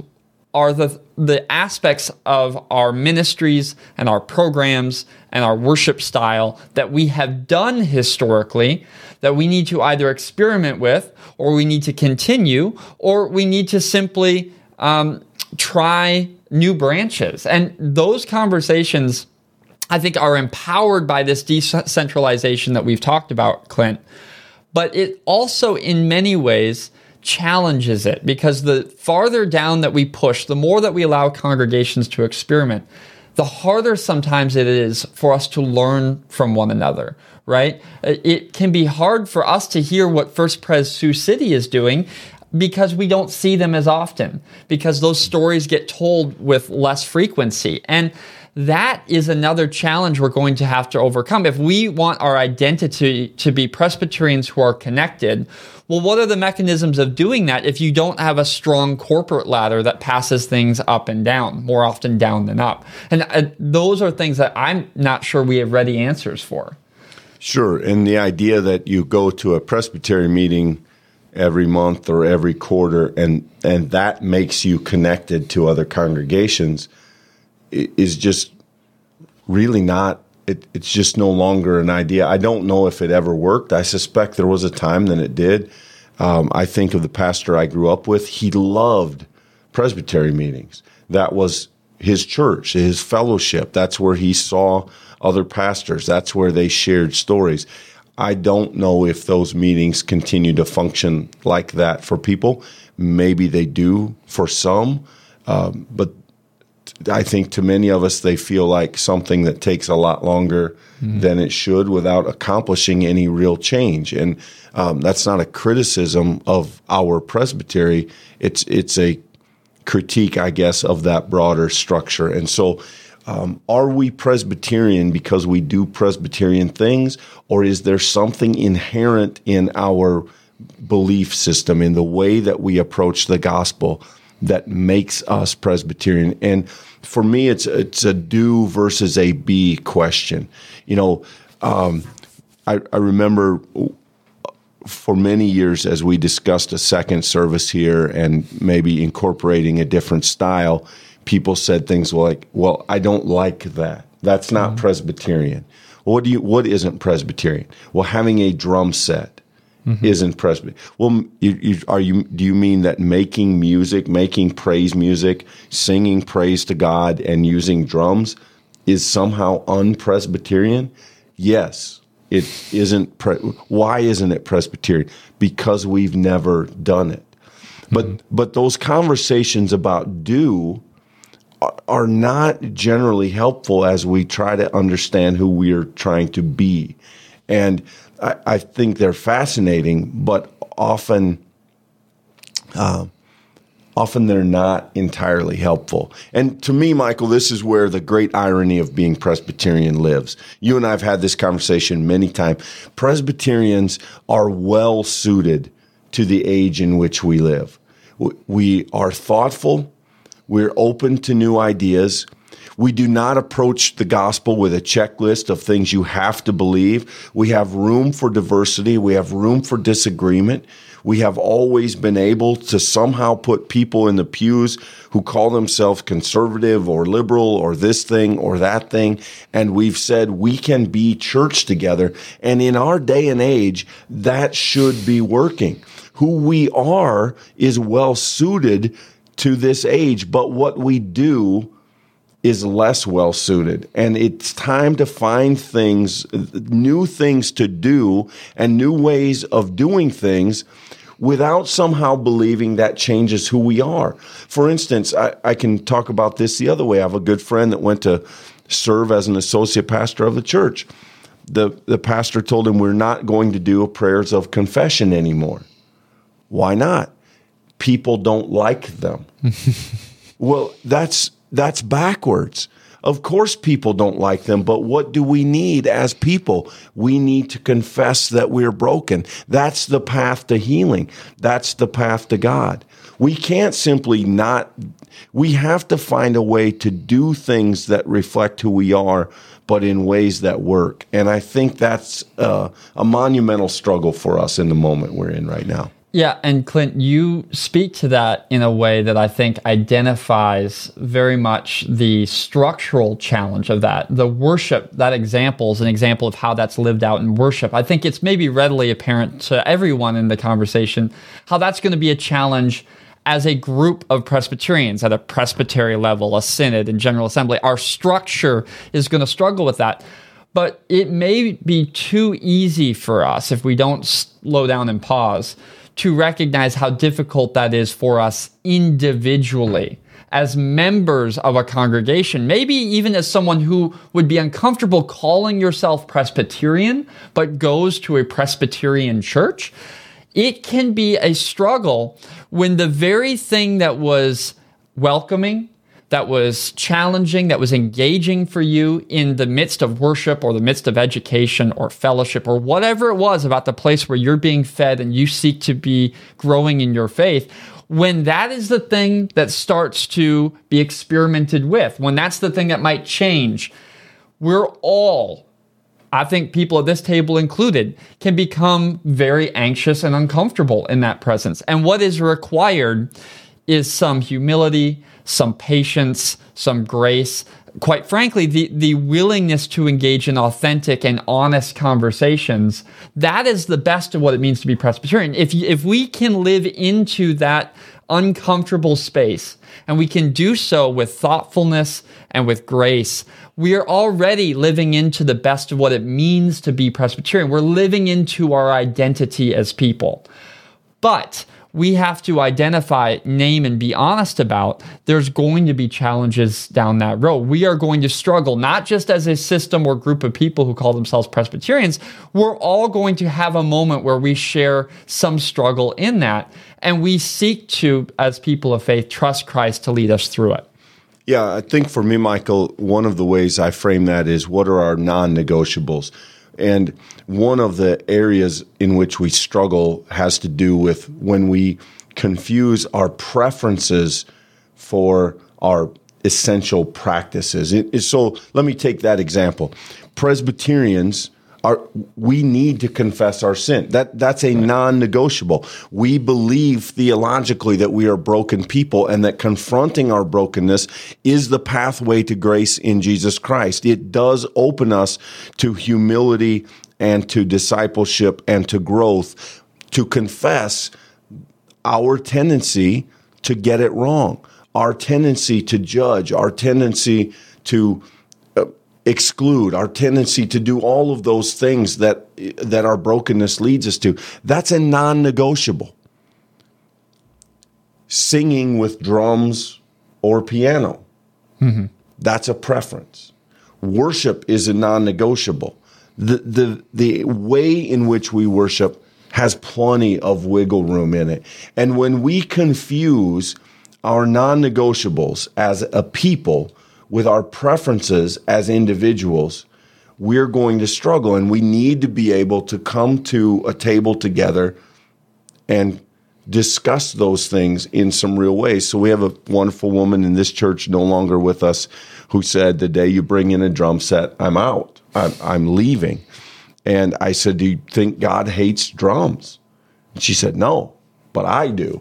are the the aspects of our ministries and our programs and our worship style that we have done historically that we need to either experiment with or we need to continue or we need to simply um, try new branches. And those conversations i think are empowered by this decentralization that we've talked about clint. But it also in many ways challenges it because the farther down that we push, the more that we allow congregations to experiment, the harder sometimes it is for us to learn from one another, right? Uh, it can be hard for us to hear what First Pres Sioux City is doing because we don't see them as often, because those stories get told with less frequency. And that is another challenge we're going to have to overcome. If we want our identity to be Presbyterians who are connected, well, what are the mechanisms of doing that if you don't have a strong corporate ladder that passes things up and down, more often down than up? And uh, those are things that I'm not sure we have ready answers for. Sure. And the idea that you go to a Presbyterian meeting every month or every quarter and and that makes you connected to other congregations is just really not it, it's just no longer an idea. I don't know if it ever worked. I suspect there was a time that it did. Um, I think of the pastor I grew up with. He loved presbytery meetings. That was his church, his fellowship. That's where he saw other pastors. That's where they shared stories. I don't know if those meetings continue to function like that for people. Maybe they do for some, um, but I think to many of us, they feel like something that takes a lot longer mm-hmm. than it should without accomplishing any real change. And um, that's not a criticism of our presbytery. It's it's a critique, I guess, of that broader structure. And so, um, are we Presbyterian because we do Presbyterian things, or is there something inherent in our belief system, in the way that we approach the gospel? That makes us Presbyterian. And for me, it's it's a do versus a be question. You know, um, I, I remember for many years as we discussed a second service here and maybe incorporating a different style, people said things like, "Well, I don't like that. That's not mm-hmm. Presbyterian." what do you? What isn't Presbyterian? Well, having a drum set mm-hmm. isn't Presbyterian. Well, you, you, are you? Do you mean that making music, making praise music, singing praise to God, and using drums is somehow unpresbyterian? Yes, it isn't. Pre- why isn't it Presbyterian? Because we've never done it. But mm-hmm. but those conversations about do are not generally helpful as we try to understand who we're trying to be. And I, I think they're fascinating, but often, uh, often they're not entirely helpful. And to me, Michael, this is where the great irony of being Presbyterian lives. You and I have had this conversation many times. Presbyterians are well suited to the age in which we live. We are thoughtful. We're open to new ideas. We do not approach the gospel with a checklist of things you have to believe. We have room for diversity. We have room for disagreement. We have always been able to somehow put people in the pews who call themselves conservative or liberal or this thing or that thing. And we've said we can be church together. And in our day and age, that should be working. Who we are is well suited to this age, but what we do is less well suited. And it's time to find things, new things to do, and new ways of doing things without somehow believing that changes who we are. For instance, I, I, can talk about this the other way. I have a good friend that went to serve as an associate pastor of the church. The, the pastor told him, We're not going to do prayers of confession anymore. Why not? People don't like them. well, that's that's backwards. Of course, people don't like them, but what do we need as people? We need to confess that we're broken. That's the path to healing. That's the path to God. We can't simply not, we have to find a way to do things that reflect who we are, but in ways that work. And I think that's uh, a monumental struggle for us in the moment we're in right now. Yeah, and Clint, you speak to that in a way that I think identifies very much the structural challenge of that. The worship, that example is an example of how that's lived out in worship. I think it's maybe readily apparent to everyone in the conversation how that's going to be a challenge as a group of Presbyterians at a presbytery level, a synod and general assembly. Our structure is going to struggle with that. But it may be too easy for us if we don't slow down and pause to recognize how difficult that is for us individually. As members of a congregation, maybe even as someone who would be uncomfortable calling yourself Presbyterian, but goes to a Presbyterian church, it can be a struggle when the very thing that was welcoming, that was challenging, that was engaging for you in the midst of worship or the midst of education or fellowship or whatever it was about the place where you're being fed and you seek to be growing in your faith, when that is the thing that starts to be experimented with, when that's the thing that might change, we're all, I think people at this table included, can become very anxious and uncomfortable in that presence. And what is required is some humility, some patience, some grace. Quite frankly, the, the willingness to engage in authentic and honest conversations, that is the best of what it means to be Presbyterian. If, if we can live into that uncomfortable space and we can do so with thoughtfulness and with grace, we are already living into the best of what it means to be Presbyterian. We're living into our identity as people. But we have to identify, name, and be honest about, there's going to be challenges down that road. We are going to struggle, not just as a system or group of people who call themselves Presbyterians. We're all going to have a moment where we share some struggle in that. And we seek to, as people of faith, trust Christ to lead us through it. Yeah, I think for me, Michael, one of the ways I frame that is what are our non negotiables? And one of the areas in which we struggle has to do with when we confuse our preferences for our essential practices. It, so let me take that example. Presbyterians are, we need to confess our sin. That that's a non-negotiable. We believe theologically that we are broken people and that confronting our brokenness is the pathway to grace in Jesus Christ. It does open us to humility and to discipleship and to growth to confess our tendency to get it wrong, our tendency to judge, our tendency to exclude, our tendency to do all of those things that that our brokenness leads us to. That's a non-negotiable. Singing with drums or piano. Mm-hmm. That's a preference. Worship is a non-negotiable. The, the, the way in which we worship has plenty of wiggle room in it. And when we confuse our non negotiables as a people with our preferences as individuals, we're going to struggle. And we need to be able to come to a table together and discuss those things in some real ways. So we have a wonderful woman in this church no longer with us who said, The day you bring in a drum set, I'm out. I'm, I'm leaving. And I said, Do you think God hates drums? And she said, No, but I do.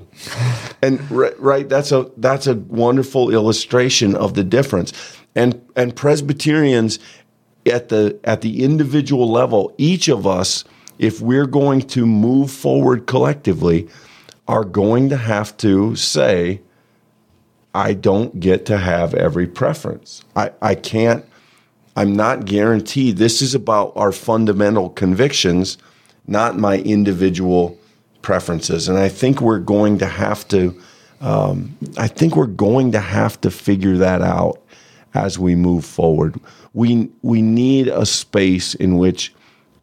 and right, right, that's a that's a wonderful illustration of the difference. And and Presbyterians at the at the individual level, each of us, if we're going to move forward collectively, are going to have to say, I don't get to have every preference. I, I can't, I'm not guaranteed. This is about our fundamental convictions, not my individual preferences. And I think we're going to have to, um, I think we're going to have to figure that out as we move forward. We, we need a space in which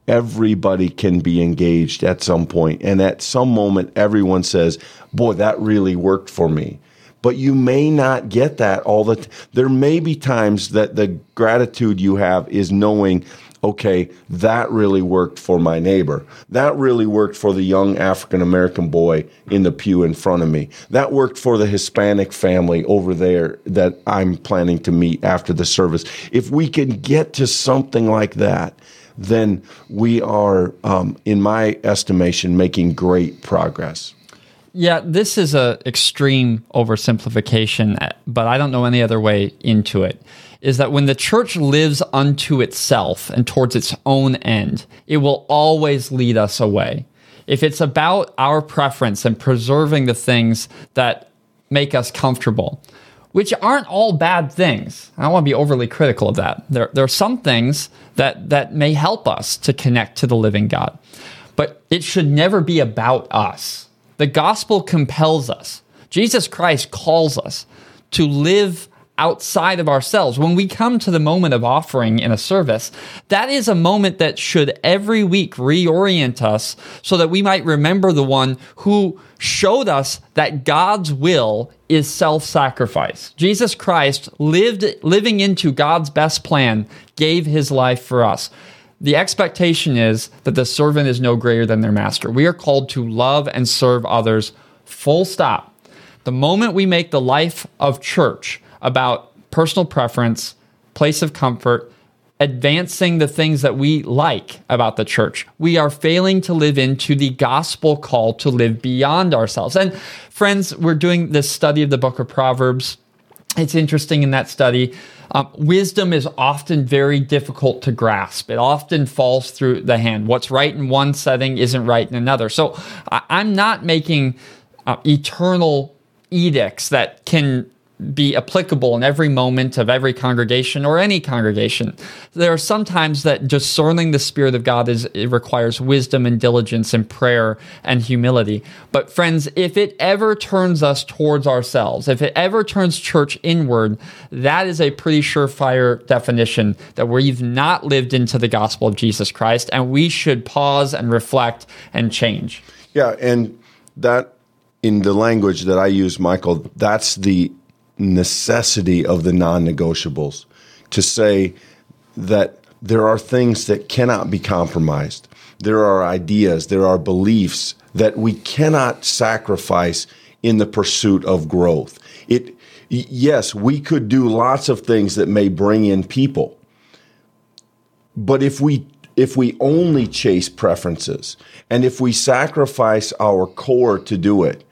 everybody can be engaged at some point. And at some moment, everyone says, Boy, that really worked for me. But you may not get that all the. There may be times that the gratitude you have is knowing, okay, that really worked for my neighbor. That really worked for the young African American boy in the pew in front of me. That worked for the Hispanic family over there that I'm planning to meet after the service. If we can get to something like that, then we are, um, in my estimation, making great progress. Yeah, this is a extreme oversimplification, but I don't know any other way into it. Is that when the church lives unto itself and towards its own end, it will always lead us away. If it's about our preference and preserving the things that make us comfortable, which aren't all bad things. I don't want to be overly critical of that. There, there are some things that, that may help us to connect to the living God, but it should never be about us. The gospel compels us. Jesus Christ calls us to live outside of ourselves. When we come to the moment of offering in a service, that is a moment that should every week reorient us so that we might remember the one who showed us that God's will is self-sacrifice. Jesus Christ lived living into God's best plan, gave his life for us. The expectation is that the servant is no greater than their master. We are called to love and serve others full stop. The moment we make the life of church about personal preference, place of comfort, advancing the things that we like about the church. We are failing to live into the gospel call to live beyond ourselves. And friends, we're doing this study of the book of Proverbs. It's interesting in that study. Um, wisdom is often very difficult to grasp. It often falls through the hand. What's right in one setting isn't right in another. So I- am not making uh, eternal edicts that can be applicable in every moment of every congregation or any congregation. There are sometimes that discerning the Spirit of God is it requires wisdom and diligence and prayer and humility. But friends, if it ever turns us towards ourselves, if it ever turns church inward, that is a pretty surefire definition that we've not lived into the gospel of Jesus Christ, and we should pause and reflect and change. Yeah, and that in the language that I use, Michael, that's the necessity of the non negotiables to say that there are things that cannot be compromised. There are ideas, there are beliefs that we cannot sacrifice in the pursuit of growth. It, yes, we could do lots of things that may bring in people. But if we if we only chase preferences and if we sacrifice our core to do it,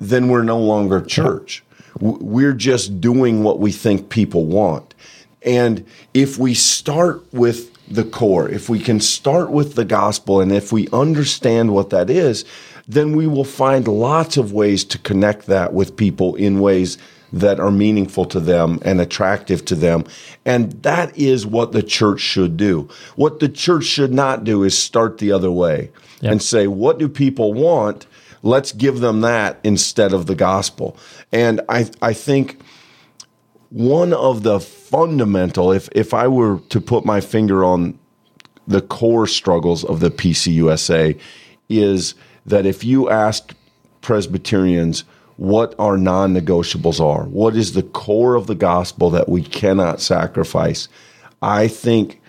then we're no longer church. We're just doing what we think people want. And if we start with the core, if we can start with the gospel, and if we understand what that is, then we will find lots of ways to connect that with people in ways that are meaningful to them and attractive to them. And that is what the church should do. What the church should not do is start the other way yep. and say, what do people want? Let's give them that instead of the gospel. And I, I think one of the fundamental, if, if I were to put my finger on the core struggles of the PCUSA, is that if you asked Presbyterians what our non negotiables are, what is the core of the gospel that we cannot sacrifice, I think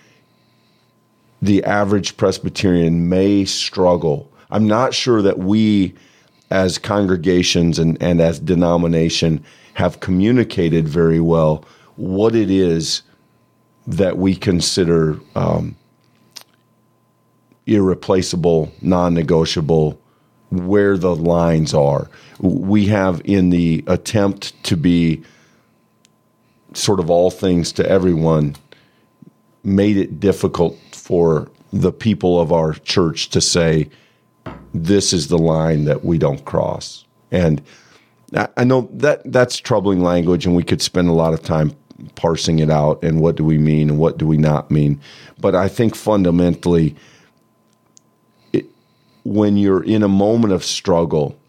the average Presbyterian may struggle. I'm not sure that we as congregations and, and as denomination have communicated very well what it is that we consider um, irreplaceable, non negotiable, where the lines are. We have, in the attempt to be sort of all things to everyone, made it difficult for the people of our church to say, this is the line that we don't cross. And I know that that's troubling language, and we could spend a lot of time parsing it out and what do we mean and what do we not mean. But I think fundamentally, it, when you're in a moment of struggle,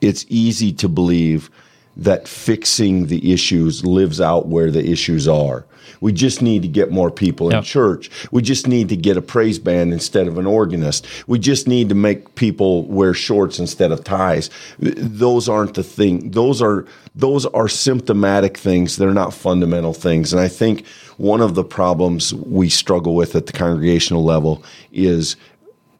it's easy to believe that fixing the issues lives out where the issues are. We just need to get more people in church. We just need to get a praise band instead of an organist. We just need to make people wear shorts instead of ties. Those aren't the thing. Those are those are symptomatic things. They're not fundamental things. And I think one of the problems we struggle with at the congregational level is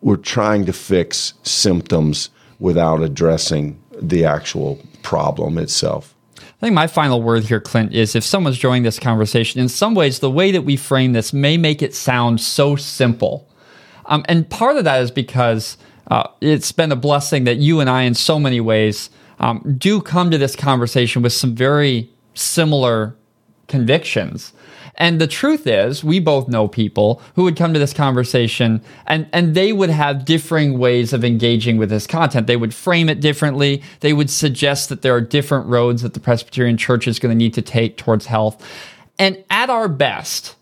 we're trying to fix symptoms without addressing the actual problem itself. I think my final word here, Clint, is if someone's joining this conversation, in some ways, the way that we frame this may make it sound so simple. Um, and part of that is because uh, it's been a blessing that you and I, in so many ways, um, do come to this conversation with some very similar convictions. And the truth is, we both know people who would come to this conversation and, and they would have differing ways of engaging with this content. They would frame it differently. They would suggest that there are different roads that the Presbyterian Church is going to need to take towards health. And at our best,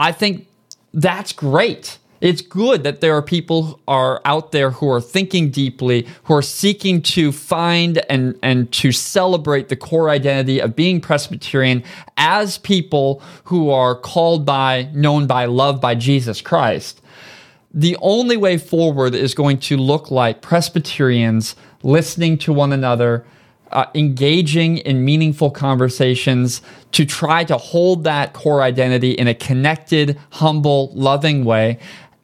I think that's great. It's good that there are people are out there who are thinking deeply, who are seeking to find and, and to celebrate the core identity of being Presbyterian as people who are called by, known by, loved by Jesus Christ. The only way forward is going to look like Presbyterians listening to one another, uh, engaging in meaningful conversations to try to hold that core identity in a connected, humble, loving way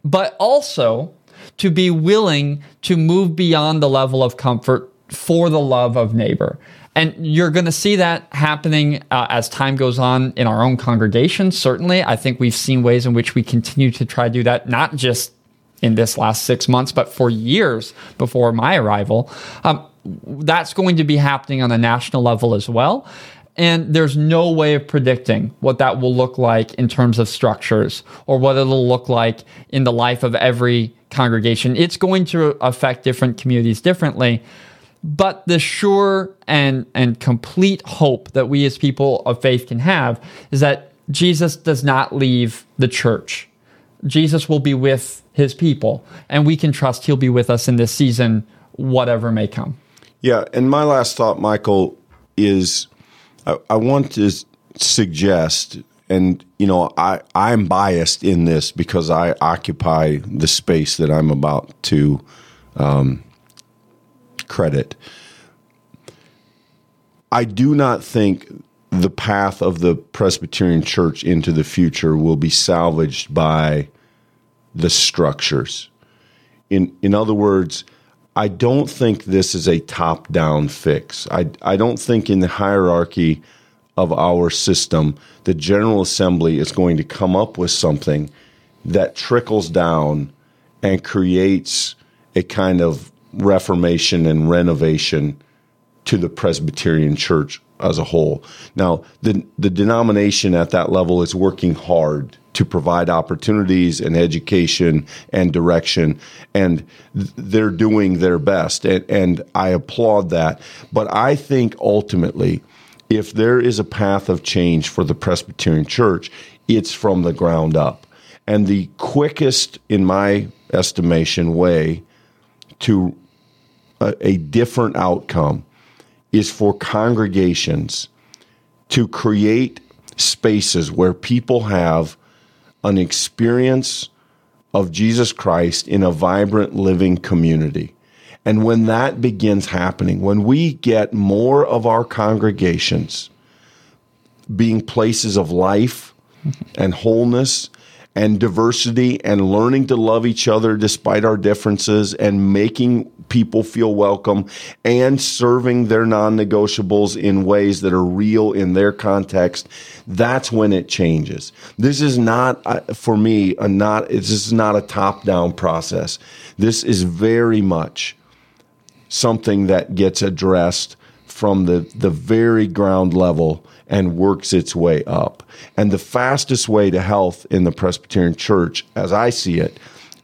but also to be willing to move beyond the level of comfort for the love of neighbor. And you're going to see that happening uh, as time goes on in our own congregation. Certainly, I think we've seen ways in which we continue to try to do that, not just in this last six months, but for years before my arrival. Um, that's going to be happening on a national level as well. And there's no way of predicting what that will look like in terms of structures or what it'll look like in the life of every congregation. It's going to affect different communities differently. But the sure and, and complete hope that we as people of faith can have is that Jesus does not leave the church. Jesus will be with his people, and we can trust he'll be with us in this season, whatever may come. Yeah. And my last thought, Michael, is I, I want to suggest, and you know, I I'm biased in this because I occupy the space that I'm about to um, credit. I do not think the path of the Presbyterian Church into the future will be salvaged by the structures. In in other words, I don't think this is a top down fix. I, I don't think in the hierarchy of our system, the General Assembly is going to come up with something that trickles down and creates a kind of reformation and renovation to the Presbyterian Church as a whole. Now, the, the denomination at that level is working hard to provide opportunities and education and direction. And they're doing their best. And, and I applaud that. But I think ultimately, if there is a path of change for the Presbyterian Church, it's from the ground up. And the quickest, in my estimation, way to a, a different outcome is for congregations to create spaces where people have an experience of Jesus Christ in a vibrant living community. And when that begins happening, when we get more of our congregations being places of life and wholeness and diversity and learning to love each other despite our differences and making people feel welcome and serving their non negotiables in ways that are real in their context, that's when it changes. This is not, uh, for me, a not, this is not a top down process. This is very much something that gets addressed from the, the very ground level and works its way up. And the fastest way to health in the Presbyterian Church, as I see it,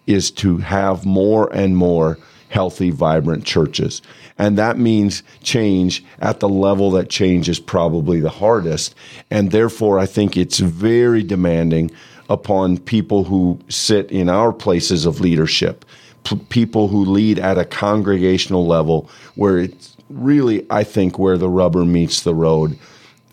is to have more and more healthy, vibrant churches. And that means change at the level that change is probably the hardest. And therefore, I think it's very demanding upon people who sit in our places of leadership, p- people who lead at a congregational level where it's really, I think, where the rubber meets the road.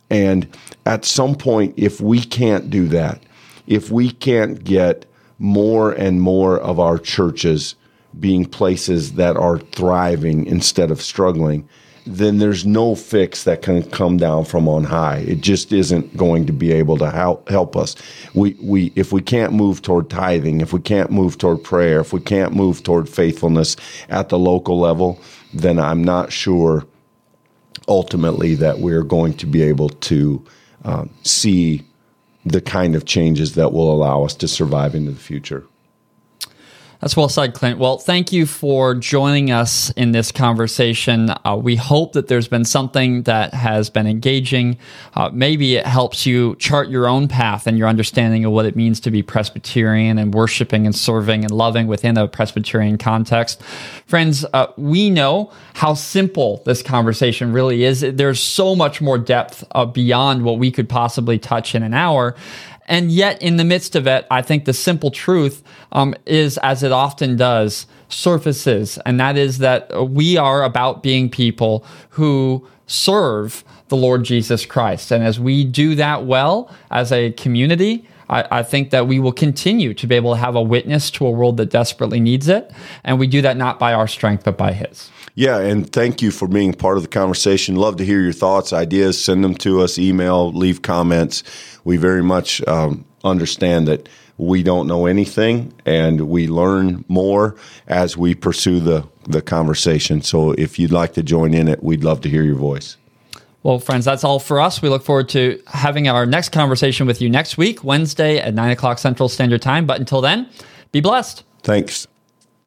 And at some point, if we can't do that, if we can't get more and more of our churches being places that are thriving instead of struggling, then there's no fix that can come down from on high. It just isn't going to be able to help us. We we if we can't move toward tithing, if we can't move toward prayer, if we can't move toward faithfulness at the local level, then I'm not sure ultimately that we're going to be able to uh, see the kind of changes that will allow us to survive into the future. That's well said, Clint. Well, thank you for joining us in this conversation. Uh, we hope that there's been something that has been engaging. Uh, maybe it helps you chart your own path and your understanding of what it means to be Presbyterian and worshiping and serving and loving within a Presbyterian context. Friends, uh, we know how simple this conversation really is. There's so much more depth uh, beyond what we could possibly touch in an hour. And yet, in the midst of it, I think the simple truth um, is, as it often does, surfaces. And that is that we are about being people who serve the Lord Jesus Christ. And as we do that well as a community, I, I, think that we will continue to be able to have a witness to a world that desperately needs it. And we do that not by our strength, but by His. Yeah, and thank you for being part of the conversation. Love to hear your thoughts, ideas. Send them to us, email, leave comments. We very much um, understand that we don't know anything and we learn more as we pursue the, the conversation. So if you'd like to join in it, we'd love to hear your voice. Well, friends, that's all for us. We look forward to having our next conversation with you next week, Wednesday at 9 o'clock Central Standard Time. But until then, be blessed. Thanks.